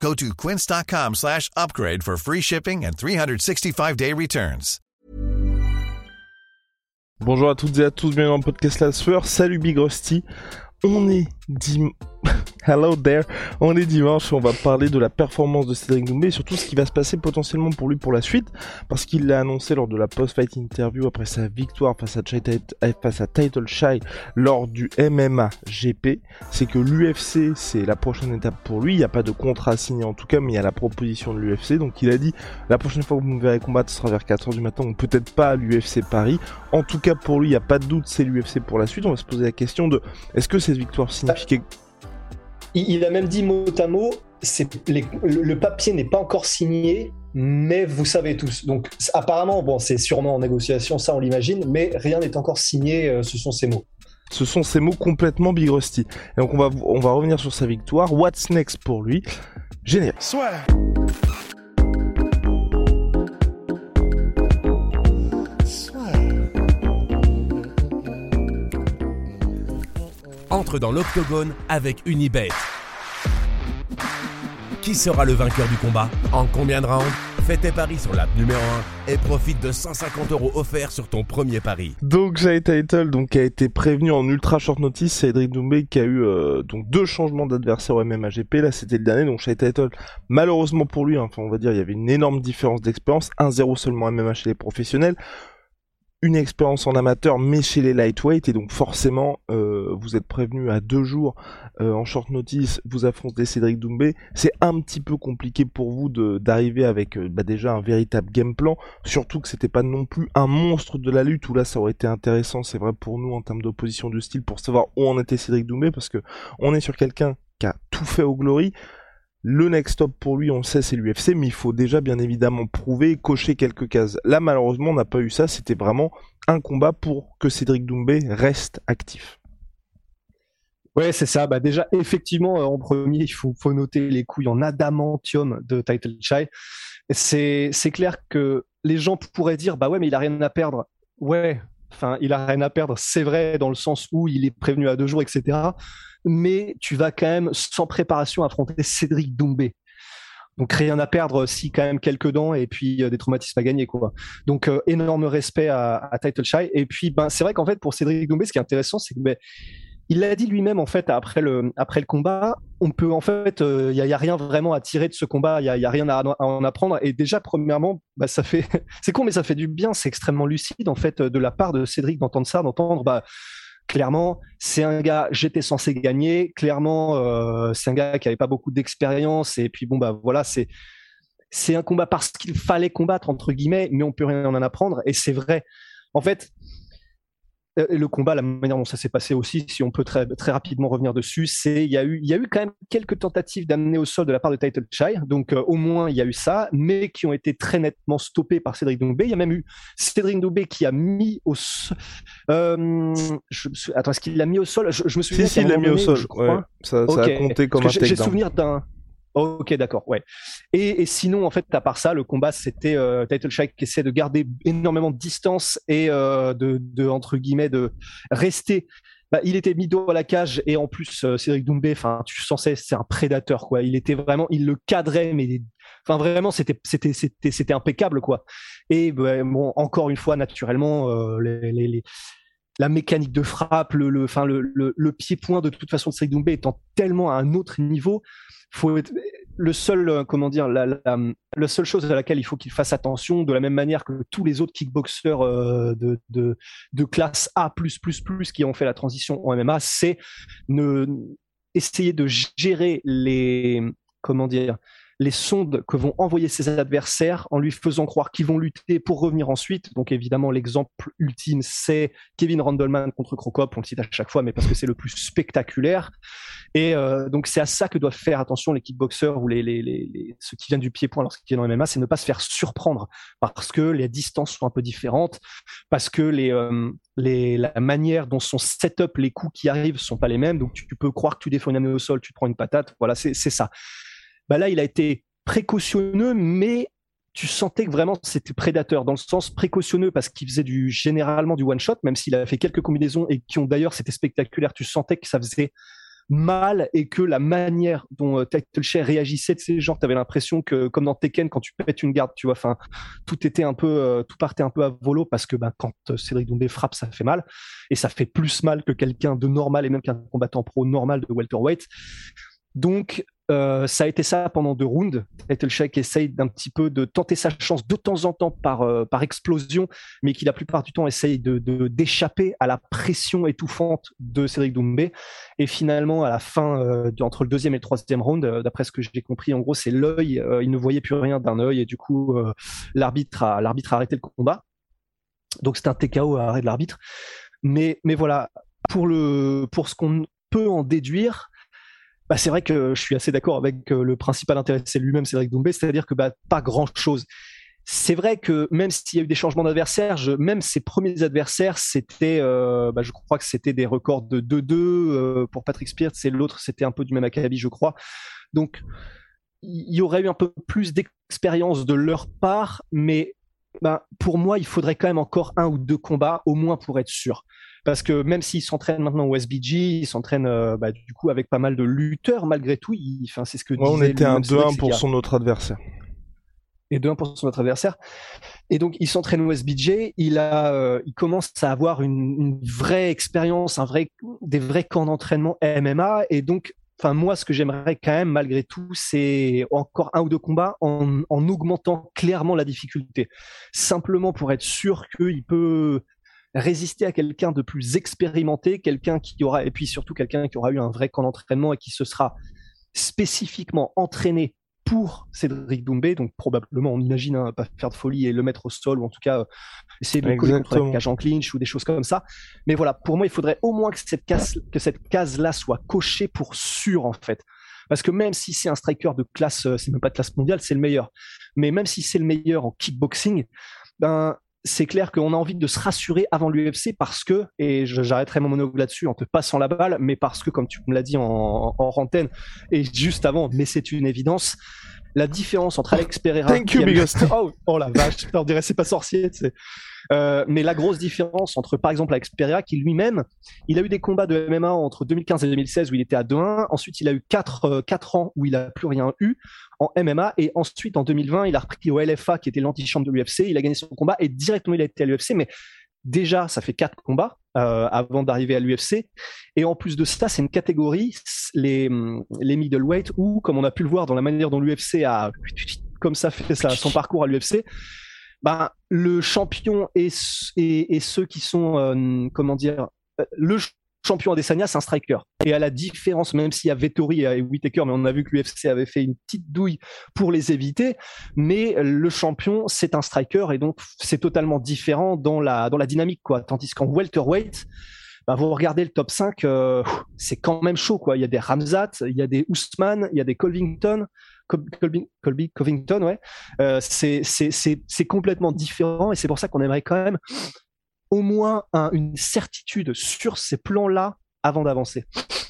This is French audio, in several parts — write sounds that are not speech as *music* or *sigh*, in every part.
Go to quince.com slash upgrade for free shipping and 365-day returns. Bonjour à toutes et à tous, bienvenue dans le podcast La Sueur. Salut Big Rusty. On est dim... *laughs* Hello there. On est dimanche, on va parler de la performance de Cédric Doumbé et surtout ce qui va se passer potentiellement pour lui pour la suite parce qu'il l'a annoncé lors de la post-fight interview après sa victoire face à, eh, face à Title Shy lors du MMA GP. C'est que l'UFC c'est la prochaine étape pour lui. Il n'y a pas de contrat signé en tout cas, mais il y a la proposition de l'UFC. Donc il a dit la prochaine fois que vous me verrez combattre ce sera vers 4h du matin ou peut-être pas à l'UFC Paris. En tout cas pour lui, il n'y a pas de doute, c'est l'UFC pour la suite. On va se poser la question de est-ce que cette victoire il, a même dit mot à mot, le, papier n'est pas encore signé, mais vous savez tous. Donc apparemment, bon, c'est sûrement en négociation, ça on l'imagine, mais rien n'est encore signé, euh, ce sont ces mots. Ce sont ces mots complètement Big Rusty. Et donc on va, on va revenir sur sa victoire. What's next pour lui? Génial. Soit. Dans l'octogone avec Unibet. Qui sera le vainqueur du combat? En combien de rounds? Fais tes paris sur l'app numéro 1 et profite de 150 euros offerts sur ton premier pari. Donc Jay Title donc, a été prévenu en ultra short notice, Cédric Doumbé qui a eu euh, donc deux changements d'adversaire au MMAGP, là c'était le dernier, donc Jay Title malheureusement pour lui, hein, enfin on va dire il y avait une énorme différence d'expérience, 1-0 seulement MMA chez les professionnels, une expérience en amateur mais chez les lightweight et donc forcément euh, vous êtes prévenu à deux jours euh, en short notice vous affrontez Cédric Doumbé. C'est un petit peu compliqué pour vous d'arriver avec euh, bah, déjà un véritable game plan surtout que c'était pas non plus un monstre de la lutte où là ça aurait été intéressant c'est vrai pour nous en termes d'opposition de style pour savoir où en était Cédric Doumbé parce que on est sur quelqu'un qui a tout fait au glory le next stop pour lui, on le sait, c'est l'UFC, mais il faut déjà bien évidemment prouver, cocher quelques cases. Là, malheureusement, on n'a pas eu ça. C'était vraiment un combat pour que Cédric Doumbé reste actif. Ouais, c'est ça. Bah déjà, effectivement, euh, en premier, il faut, noter les couilles en adamantium de Title Chai. C'est, clair que les gens pourraient dire, bah ouais, mais il a rien à perdre. Ouais, enfin, il a rien à perdre. C'est vrai dans le sens où il est prévenu à deux jours, etc mais tu vas quand même sans préparation affronter Cédric Doumbé. Donc rien à perdre si quand même quelques dents et puis euh, des traumatismes à gagner quoi. Donc euh, énorme respect à, Title Shy et puis ben c'est vrai qu'en fait pour Cédric Doumbé ce qui est intéressant c'est que ben, il l'a dit lui-même en fait après le après le combat on peut en fait il euh, y, a, rien vraiment à tirer de ce combat il y a, rien à, en apprendre et déjà premièrement bah, ça fait *laughs* c'est con mais ça fait du bien c'est extrêmement lucide en fait de la part de Cédric d'entendre ça d'entendre bah clairement, c'est un gars, j'étais censé gagner. Clairement, euh, c'est un gars qui avait pas beaucoup d'expérience. Et puis bon, bah voilà, c'est c'est un combat parce qu'il fallait combattre entre guillemets, mais on peut rien en apprendre. Et c'est vrai. En fait, euh, le combat, la manière dont ça s'est passé aussi, si on peut très, très rapidement revenir dessus, c'est il y a eu il y a eu quand même quelques tentatives d'amener au sol de la part de Title Shy, donc euh, au moins il y a eu ça, mais qui ont été très nettement stoppées par Cédric Doumbé. Il y a même eu Cédric Doumbé qui a mis au sol. Euh, attends, est-ce qu'il l'a mis au sol? Je, me souviens. Si, si, il l'a mis au sol. Ça, a compté comme un J'ai souvenir d'un Ok, d'accord, ouais. Et, sinon, en fait, à part ça, le combat, c'était euh, Title Shy qui essaie de garder énormément de distance et euh, de, entre guillemets, de rester. Bah, il était mis dos à la cage et en plus, euh, Cédric Doumbé, tu sensais, c'est un prédateur, quoi. Il était vraiment, il le cadrait, mais enfin, vraiment, c'était impeccable, quoi. Et bah, bon, encore une fois, naturellement, les, la mécanique de frappe, le, le, le, le pied-point de toute façon de Cédric Doumbé étant tellement à un autre niveau, faut le seul, euh, comment dire, la, la, seule chose à laquelle il faut qu'il fasse attention, de la même manière que tous les autres kickboxers euh, de, de, de, classe A+++ qui ont fait la transition au MMA, c'est essayer de gérer les, comment dire, les sondes que vont envoyer ses adversaires en lui faisant croire qu'ils vont lutter pour revenir ensuite. Donc évidemment, l'exemple ultime, c'est Kevin Randleman contre Crocop, on le cite à chaque fois, mais parce que c'est le plus spectaculaire. Et euh, donc c'est à ça que doivent faire attention les kickboxers ou ceux qui viennent du pied-point lorsqu'ils viennent en MMA, c'est ne pas se faire surprendre parce que les distances sont un peu différentes, parce que les, euh, la manière dont sont set-up les coups qui arrivent sont pas les mêmes. Donc tu, peux croire que tu défends une amenée au sol, tu te prends une patate. Voilà, c'est ça. Bah là, il a été précautionneux, mais tu sentais que vraiment c'était prédateur dans le sens précautionneux parce qu'il faisait du généralement du one shot, même s'il a fait quelques combinaisons et qui ont d'ailleurs c'était spectaculaire. Tu sentais que ça faisait mal et que la manière dont euh, réagissait de ces genres, tu avais l'impression que comme dans Tekken quand tu pètes une garde, tu vois, enfin tout était un peu, euh, tout partait un peu à volo parce que bah, quand euh, Cédric Doumbé frappe, ça fait mal et ça fait plus mal que quelqu'un de normal et même qu'un combattant pro normal de welterweight. Donc euh, ça a été ça pendant deux rounds. Shake essaye d'un petit peu de tenter sa chance de temps en temps par, euh, par explosion, mais qui la plupart du temps essaye de, d'échapper à la pression étouffante de Cédric Doumbé. Et finalement, à la fin, euh, entre le deuxième et le troisième round, d'après ce que j'ai compris, en gros, c'est l'œil. il ne voyait plus rien d'un œil, et du coup, l'arbitre a, a arrêté le combat. Donc c'est un TKO à arrêt de l'arbitre. Mais, mais voilà, pour, le, pour ce qu'on peut en déduire, bah, c'est vrai que je suis assez d'accord avec euh, le principal intéressé lui-même, Cédric Doumbé, c'est-à-dire que bah, pas grand-chose. C'est vrai que même s'il y a eu des changements d'adversaires, même ses premiers adversaires, c'était, euh, bah, je crois que c'était des records de 2-2 euh, pour Patrick Spears, et l'autre c'était un peu du même acabit, je crois. Donc il y aurait eu un peu plus d'expérience de leur part, mais bah, pour moi, il faudrait quand même encore un ou deux combats, au moins pour être sûr parce que même s'il s'entraîne maintenant au SBG, il s'entraîne euh, bah, du coup avec pas mal de lutteurs malgré tout. Enfin, c'est ce que ouais, on était un 2-1 pour son autre adversaire. Et 2-1 pour son autre adversaire. Et donc il s'entraîne au SBJ. Il a, euh, il commence à avoir une, une vraie expérience, un vrai, des vrais camps d'entraînement MMA. Et donc Enfin, moi, ce que j'aimerais quand même, malgré tout, c'est encore un ou deux combats en, en, augmentant clairement la difficulté. Simplement pour être sûr qu'il peut résister à quelqu'un de plus expérimenté, quelqu'un qui aura, et puis surtout quelqu'un qui aura eu un vrai camp d'entraînement et qui se sera spécifiquement entraîné pour Cédric Doumbé, donc probablement on imagine hein, pas faire de folie et le mettre au sol ou en tout cas euh, essayer de le coller contre cage en clinch ou des choses comme ça. Mais voilà, pour moi il faudrait au moins que cette case que cette case là soit cochée pour sûr en fait. Parce que même si c'est un striker de classe, euh, c'est même pas de classe mondiale, c'est le meilleur. Mais même si c'est le meilleur en kickboxing, ben c'est clair qu'on a envie de se rassurer avant l'UFC parce que, et j'arrêterai mon monologue là-dessus en te passant la balle, mais parce que, comme tu me l'as dit en, en, rantaine et juste avant, mais c'est une évidence, la différence entre Alex Pereira. Thank you, *laughs* oh, oh, la vache, on dirait c'est pas sorcier, tu sais. Euh, mais la grosse différence entre, par exemple, Alex Pereira, qui lui-même, il a eu des combats de MMA entre 2015 et 2016 où il était à 2-1. Ensuite, il a eu 4, 4 euh, ans où il a plus rien eu en MMA. Et ensuite, en 2020, il a repris au LFA, qui était l'antichambre de l'UFC. Il a gagné son combat et directement, il a été à l'UFC. Mais déjà, ça fait 4 combats euh, avant d'arriver à l'UFC. Et en plus de ça, c'est une catégorie, les, les middleweight, où, comme on a pu le voir dans la manière dont l'UFC a comme ça fait ça, son parcours à l'UFC, ben, le champion et, et, ceux qui sont, euh, comment dire, euh, le champion Adesanya, c'est un striker. Et à la différence, même s'il y a Vettori et Whitaker, mais on a vu que l'UFC avait fait une petite douille pour les éviter, mais le champion, c'est un striker et donc c'est totalement différent dans la, dans la dynamique, quoi. Tandis qu'en welterweight, bah, vous regardez le top 5, euh, c'est quand même chaud, quoi. Il y a des Ramzat, il y a des Ousmane, il y a des Colvington, Colby, Colby Covington, ouais. Euh, c'est complètement différent et c'est pour ça qu'on aimerait quand même au moins une certitude sur ces plans-là avant d'avancer.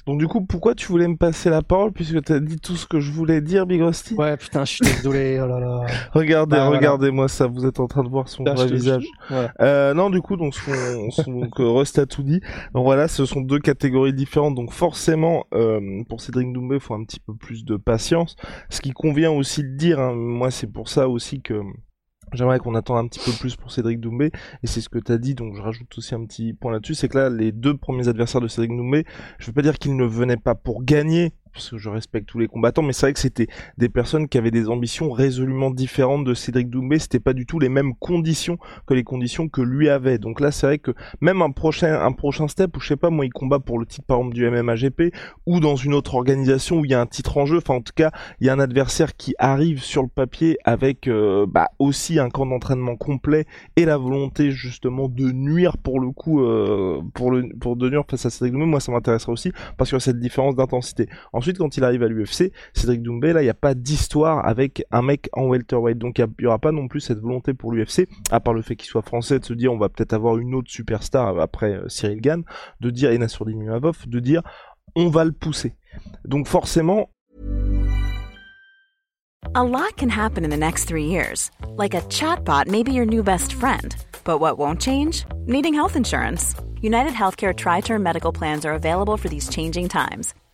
Donc du coup, pourquoi tu voulais me passer la parole puisque tu as dit tout ce que je voulais dire, Big Rusty? Ouais, putain, je suis désolé. Oh là là. regardez, bah, regardez-moi ça. Vous êtes en train de voir son vrai visage. Euh, non, du coup, donc, son, donc euh, Rust a tout dit. Donc voilà, ce sont deux catégories différentes. Donc forcément, euh, pour Cédric Doumbé, il faut un petit peu plus de patience. Ce qui convient aussi de dire, hein, moi, c'est pour ça aussi que J'aimerais qu'on attende un petit peu plus pour Cédric Doumbé, et c'est ce que tu as dit, donc je rajoute aussi un petit point là-dessus, c'est que là, les deux premiers adversaires de Cédric Doumbé, je veux pas dire qu'ils ne venaient pas pour gagner, parce que je respecte tous les combattants, mais c'est vrai que c'était des personnes qui avaient des ambitions résolument différentes de Cédric Doumbé. C'était pas du tout les mêmes conditions que les conditions que lui avait. Donc là, c'est vrai que même un prochain, un prochain step où je sais pas, moi, il combat pour le titre par exemple du MMAGP ou dans une autre organisation où il y a un titre en jeu. Enfin, en tout cas, il y a un adversaire qui arrive sur le papier avec euh, bah, aussi un camp d'entraînement complet et la volonté justement de nuire pour le coup, euh, pour le pour de nuire face à Cédric Doumbé. Moi, ça m'intéresserait aussi parce que cette différence d'intensité. Ensuite, quand il arrive à l'UFC, Cédric Doumbé, là, il n'y a pas d'histoire avec un mec en welterweight. Donc, il n'y aura pas non plus cette volonté pour l'UFC, à part le fait qu'il soit français, de se dire on va peut-être avoir une autre superstar après euh, Cyril Gann, de dire, et Nassourdine Imavov, de dire on va le pousser. Donc, forcément, A lot can happen in the next three years. Like a chatbot may be your new best friend. But what won't change? Needing health insurance. United Healthcare Tri Term Medical Plans are available for these changing times.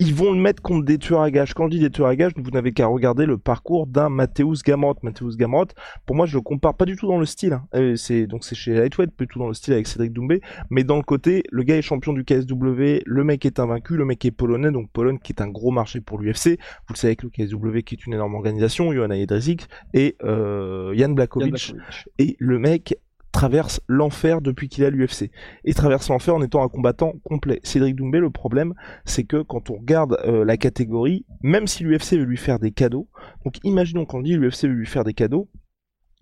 ils vont le mettre contre des tueurs à gages. Quand je dis des tueurs à gages, vous n'avez qu'à regarder le parcours d'un Matthäus Gamrot. Matthäus Gamrot, pour moi, je le compare pas du tout dans le style. Hein. Euh, c'est donc c'est chez Lightweight, plutôt dans le style avec Cédric Doumbé, mais dans le côté, le gars est champion du KSW, le mec est invaincu, le mec est polonais, donc Pologne qui est un gros marché pour l'UFC. Vous le savez que le KSW qui est une énorme organisation, Johanna Jedrzejczyk et euh, Jan Blachowicz. Et le mec traverse l'enfer depuis qu'il est à l'UFC. Et traverse l'enfer en étant un combattant complet. Cédric Doumbé, le problème, c'est que quand on regarde euh, la catégorie, même si l'UFC veut lui faire des cadeaux, donc imaginons qu'on dit l'UFC veut lui faire des cadeaux,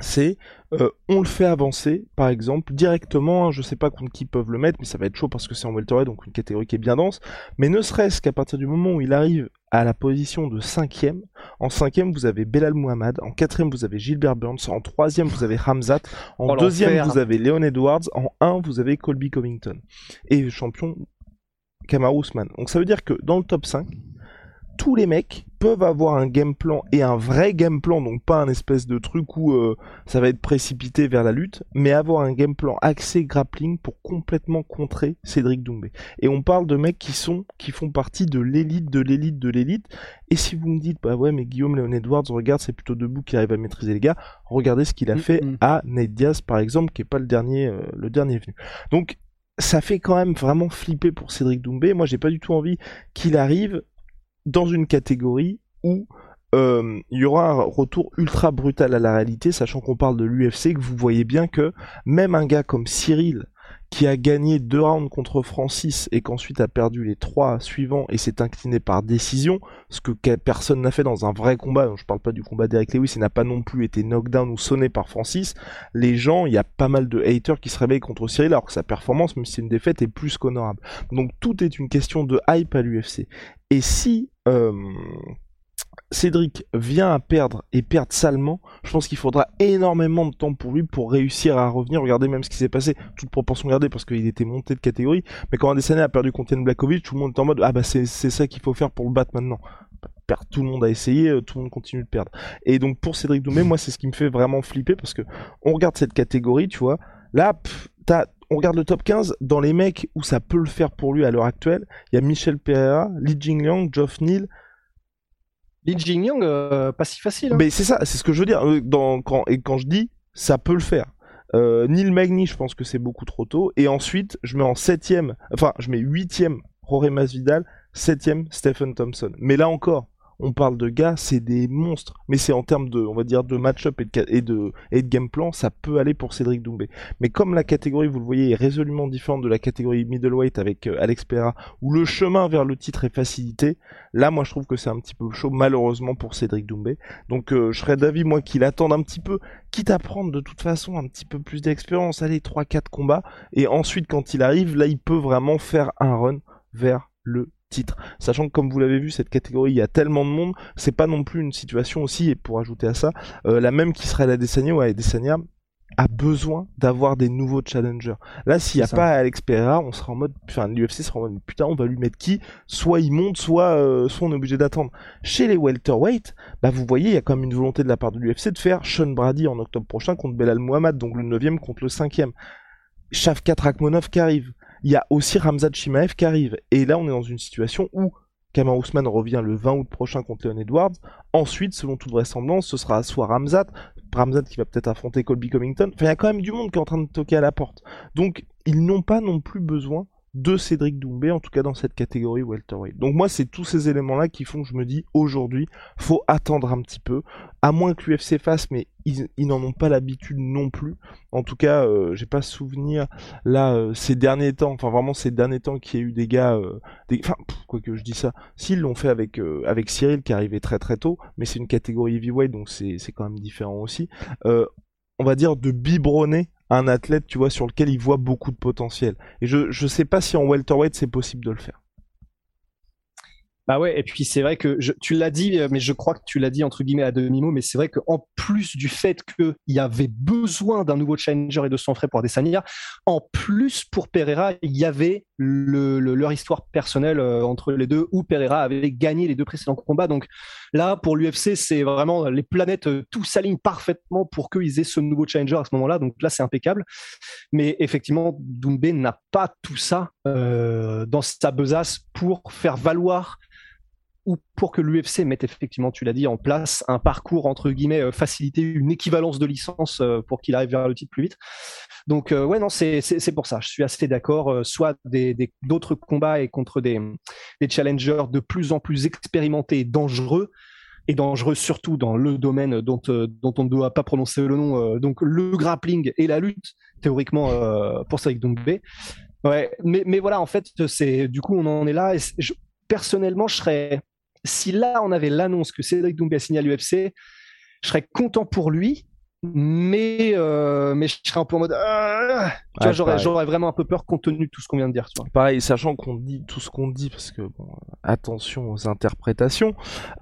c'est euh, on le fait avancer, par exemple, directement, hein, je sais pas contre qui peuvent le mettre, mais ça va être chaud parce que c'est en welterweight, donc une catégorie qui est bien dense, mais ne serait-ce qu'à partir du moment où il arrive à la position de cinquième, en cinquième vous avez Belal Muhammad, en quatrième vous avez Gilbert Burns, en troisième vous avez Hamzat, en oh, deuxième vous avez Leon Edwards, en un vous avez Colby Covington, et champion Kamaru Usman. Donc ça veut dire que dans le top 5, tous les mecs peuvent avoir un game plan et un vrai game plan, donc pas un espèce de truc où euh, ça va être précipité vers la lutte, mais avoir un game plan axé grappling pour complètement contrer Cédric Doumbé. Et on parle de mecs qui sont, qui font partie de l'élite, de l'élite, de l'élite. Et si vous me dites, bah ouais, mais Guillaume Léon Edwards, regarde, c'est plutôt debout qui arrive à maîtriser les gars. Regardez ce qu'il a mm, fait mm. à Nate Diaz, par exemple, qui est pas le dernier, euh, le dernier venu. Donc, ça fait quand même vraiment flipper pour Cédric Doumbé. Moi, j'ai pas du tout envie qu'il arrive dans une catégorie où euh, il y aura un retour ultra brutal à la réalité, sachant qu'on parle de l'UFC, que vous voyez bien que même un gars comme Cyril, qui a gagné deux rounds contre Francis et qu'ensuite a perdu les trois suivants et s'est incliné par décision, ce que personne n'a fait dans un vrai combat, je parle pas du combat d'Eric Lewis, il n'a pas non plus été knockdown ou sonné par Francis, les gens, il y a pas mal de haters qui se réveillent contre Cyril alors que sa performance, même si c'est une défaite, est plus qu'honorable. Donc tout est une question de hype à l'UFC. Et si... Euh, Cédric vient à perdre et perdre salement, je pense qu'il faudra énormément de temps pour lui pour réussir à revenir. Regardez même ce qui s'est passé, toute proportion gardée parce qu'il était monté de catégorie. Mais quand Adesanya a perdu contre Yann Blakovic, tout le monde est en mode ah bah c'est ça qu'il faut faire pour le battre maintenant. Tout le monde a essayé, euh, tout le monde continue de perdre. Et donc pour Cédric Doumé, moi c'est ce qui me fait vraiment flipper parce que on regarde cette catégorie, tu vois. Là, on regarde le top 15, dans les mecs où ça peut le faire pour lui à l'heure actuelle, il y a Michel Pereira, Li Jingliang, Geoff Neal, Li Jingyang, euh, pas si facile. Hein. Mais c'est ça, c'est ce que je veux dire. Euh, quand, et quand je dis, ça peut le faire. Euh, Neil Magny, je pense que c'est beaucoup trop tôt. Et ensuite, je mets en septième, enfin, je mets huitième Jorge Masvidal, septième Stephen Thompson. Mais là encore, on parle de gars, c'est des monstres. Mais c'est en termes de, on va dire, de match-up et de, game plan, ça peut aller pour Cédric Doumbé. Mais comme la catégorie, vous le voyez, est résolument différente de la catégorie middleweight avec euh, Alex Pereira, où le chemin vers le titre est facilité, là, moi, je trouve que c'est un petit peu chaud, malheureusement, pour Cédric Doumbé. Donc, euh, je serais d'avis, moi, qu'il attende un petit peu, quitte à prendre de toute façon un petit peu plus d'expérience, allez, 3-4 combats, et ensuite, quand il arrive, là, il peut vraiment faire un run vers le titre. Sachant que comme vous l'avez vu, cette catégorie, il y a tellement de monde, c'est pas non plus une situation aussi, et pour ajouter à ça, euh, la même qui serait la Desania, ouais, Desania a besoin d'avoir des nouveaux challengers. Là, s'il n'y a pas Alex Pereira, on sera en mode, enfin, l'UFC sera en mode, putain, on va lui mettre qui? Soit il monte, soit, euh, soit on est obligé d'attendre. Chez les welterweight, bah, vous voyez, il y a quand même une volonté de la part de l'UFC de faire Sean Brady en octobre prochain contre Belal Muhammad, donc le 9 contre le 5 Shavkat Rakhmonov qui arrive. Il y a aussi Ramzat Chimaev qui arrive. Et là, on est dans une situation où Kamar Ousmane revient le 20 août prochain contre Leon Edwards. Ensuite, selon toute vraisemblance, ce sera soit Ramzat, Ramzat qui va peut-être affronter Colby Covington. Enfin, il y a quand même du monde qui est en train de toquer à la porte. Donc, ils n'ont pas non plus besoin de Cédric Doumbé, en tout cas dans cette catégorie welterweight. Donc moi, c'est tous ces éléments-là qui font que je me dis, aujourd'hui, faut attendre un petit peu, à moins que l'UFC fasse, mais ils, n'en ont pas l'habitude non plus. En tout cas, euh, j'ai pas souvenir, là, euh, ces derniers temps, enfin vraiment ces derniers temps qu'il y a eu des gars, euh, enfin, quoi que je dis ça, s'ils l'ont fait avec, avec Cyril qui arrivait très très tôt, mais c'est une catégorie heavyweight, donc c'est quand même différent aussi, on va dire de biberonner un athlète, tu vois, sur lequel il voit beaucoup de potentiel. Et je je sais pas si en welterweight c'est possible de le faire. Bah ouais, et puis c'est vrai que tu l'as dit, euh, mais je crois que tu l'as dit entre guillemets à demi-mot, mais c'est vrai qu'en plus du fait qu'il y avait besoin d'un nouveau challenger et de son frais pour Adesanya, en plus pour Pereira, il y avait le, leur histoire personnelle euh, entre les deux, où Pereira avait gagné les deux précédents combats. Donc là, pour l'UFC, c'est vraiment les planètes, euh, tout s'aligne parfaitement pour qu'ils aient ce nouveau challenger à ce moment-là. Donc là, c'est impeccable. Mais effectivement, Doumbé n'a pas tout ça dans sa besace pour faire valoir ou pour que l'UFC mette effectivement, tu l'as dit, en place un parcours entre guillemets euh, facilité, une équivalence de licence euh, pour qu'il arrive vers le titre plus vite. Donc euh, ouais non c'est pour ça, je suis assez d'accord. soit des d'autres combats et contre des des challengers de plus en plus expérimentés dangereux et dangereux surtout dans le domaine dont, dont on ne doit pas prononcer le nom, donc le grappling et la lutte, théoriquement pour Cédric Doumbé. Ouais, mais, mais voilà, en fait, c'est du coup, on en est là. Personnellement, je serais, si là on avait l'annonce que Cédric Doumbé a signé à l'UFC, je serais content pour lui, mais euh, mais je serais un peu en mode ah, j'aurais vraiment un peu peur compte tenu de tout ce qu'on vient de dire pareil sachant qu'on dit tout ce qu'on dit parce que bon, attention aux interprétations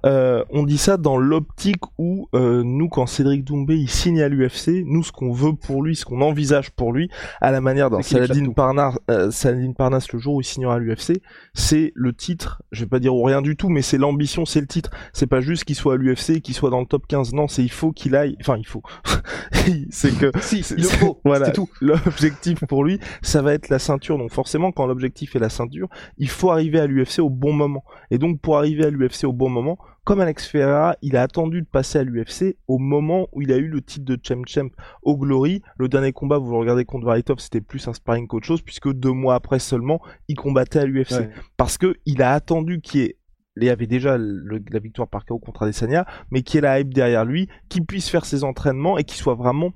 euh, on dit ça dans l'optique où euh, nous quand Cédric Doumbé il signe à l'UFC nous ce qu'on veut pour lui ce qu'on envisage pour lui à la manière d'un Saladin Parnas Saladin Parnas le jour où il signera à l'UFC c'est le titre je vais pas dire ou rien du tout mais c'est l'ambition c'est le titre. C'est pas juste qu'il soit à l'UFC qu'il soit dans le top 15 non c'est il faut qu'il aille enfin il faut. *laughs* C'est que si, il le faut. *laughs* Voilà, tout. L'objectif pour lui, ça va être la ceinture. Donc forcément, quand l'objectif est la ceinture, il faut arriver à l'UFC au bon moment. Et donc pour arriver à l'UFC au bon moment, comme Alex Ferreira, il a attendu de passer à l'UFC au moment où il a eu le titre de champ champ au Glory. Le dernier combat, vous le regardez contre Varitov, c'était plus un sparring qu'autre chose, puisque deux mois après seulement, il combattait à l'UFC. Parce que il a attendu qu'il y ait il avait déjà la victoire par KO contre Adesanya, mais qui est la hype derrière lui, qui puisse faire ses entraînements et qui soit vraiment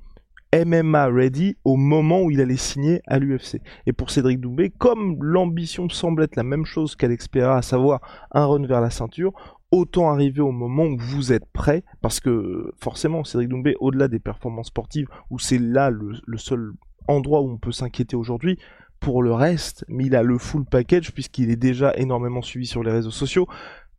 MMA ready au moment où il allait signer à l'UFC. Et pour Cédric Doumbé, comme l'ambition semble être la même chose qu'Alex Pereira, à savoir un run vers la ceinture, autant arriver au moment où vous êtes prêt, parce que forcément, Cédric Doumbé, au-delà des performances sportives, où c'est là le seul endroit où on peut s'inquiéter aujourd'hui, pour le reste, mais il a le full package puisqu'il est déjà énormément suivi sur les réseaux sociaux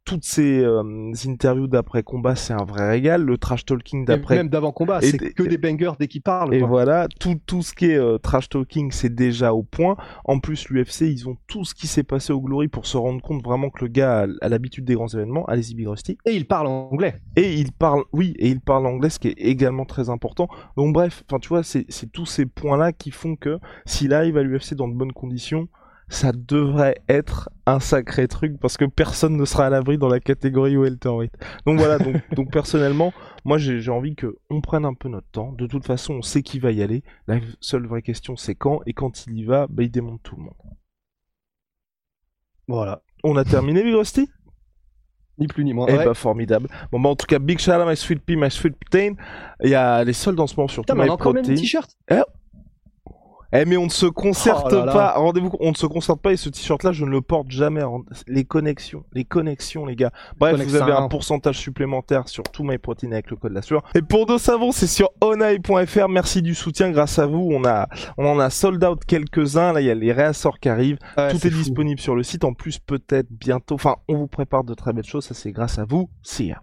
toutes ces euh, interviews d'après combat, c'est un vrai régal. Le trash talking d'après, même d'avant combat, c'est que des bangers dès qu'il parle. Et voilà, tout tout ce qui est euh, trash talking, c'est déjà au point. En plus, l'UFC, ils ont tout ce qui s'est passé au Glory pour se rendre compte vraiment que le gars a, l'habitude des grands événements. Allez-y, Big Rusty. Et il parle anglais. Et il parle, oui, et il parle anglais, ce qui est également très important. Donc bref, enfin tu vois, c'est tous ces points-là qui font que s'il arrive à l'UFC dans de bonnes conditions ça devrait être un sacré truc parce que personne ne sera à l'abri dans la catégorie welterweight. Donc voilà, donc, *laughs* donc personnellement, moi j'ai envie que on prenne un peu notre temps. De toute façon, on sait qui va y aller. La seule vraie question, c'est quand. Et quand il y va, bah, il démonte tout le monde. Voilà. On a terminé, Big Rusty? Ni plus ni moins. Eh bah formidable. Bon bah en tout cas, big shout out my sweet pea, my sweet protein. Il y a les soldes en ce moment sur tout my protein. encore même t-shirt. Eh, eh mais on ne se concerte oh pas. Rendez-vous, on ne se concerte pas et ce t-shirt-là, je ne le porte jamais. Les connexions, les connexions, les gars. Bref, vous avez un pourcentage supplémentaire sur tout mes protéines avec le code la sueur. Et pour deux savons, c'est sur onai.fr. Merci du soutien. Grâce à vous, on a, on en a sold out quelques-uns. Là, il y a les réassorts qui arrivent. tout est, disponible sur le site. En plus, peut-être bientôt. Enfin, on vous prépare de très belles choses. Ça, c'est grâce à vous. See ya.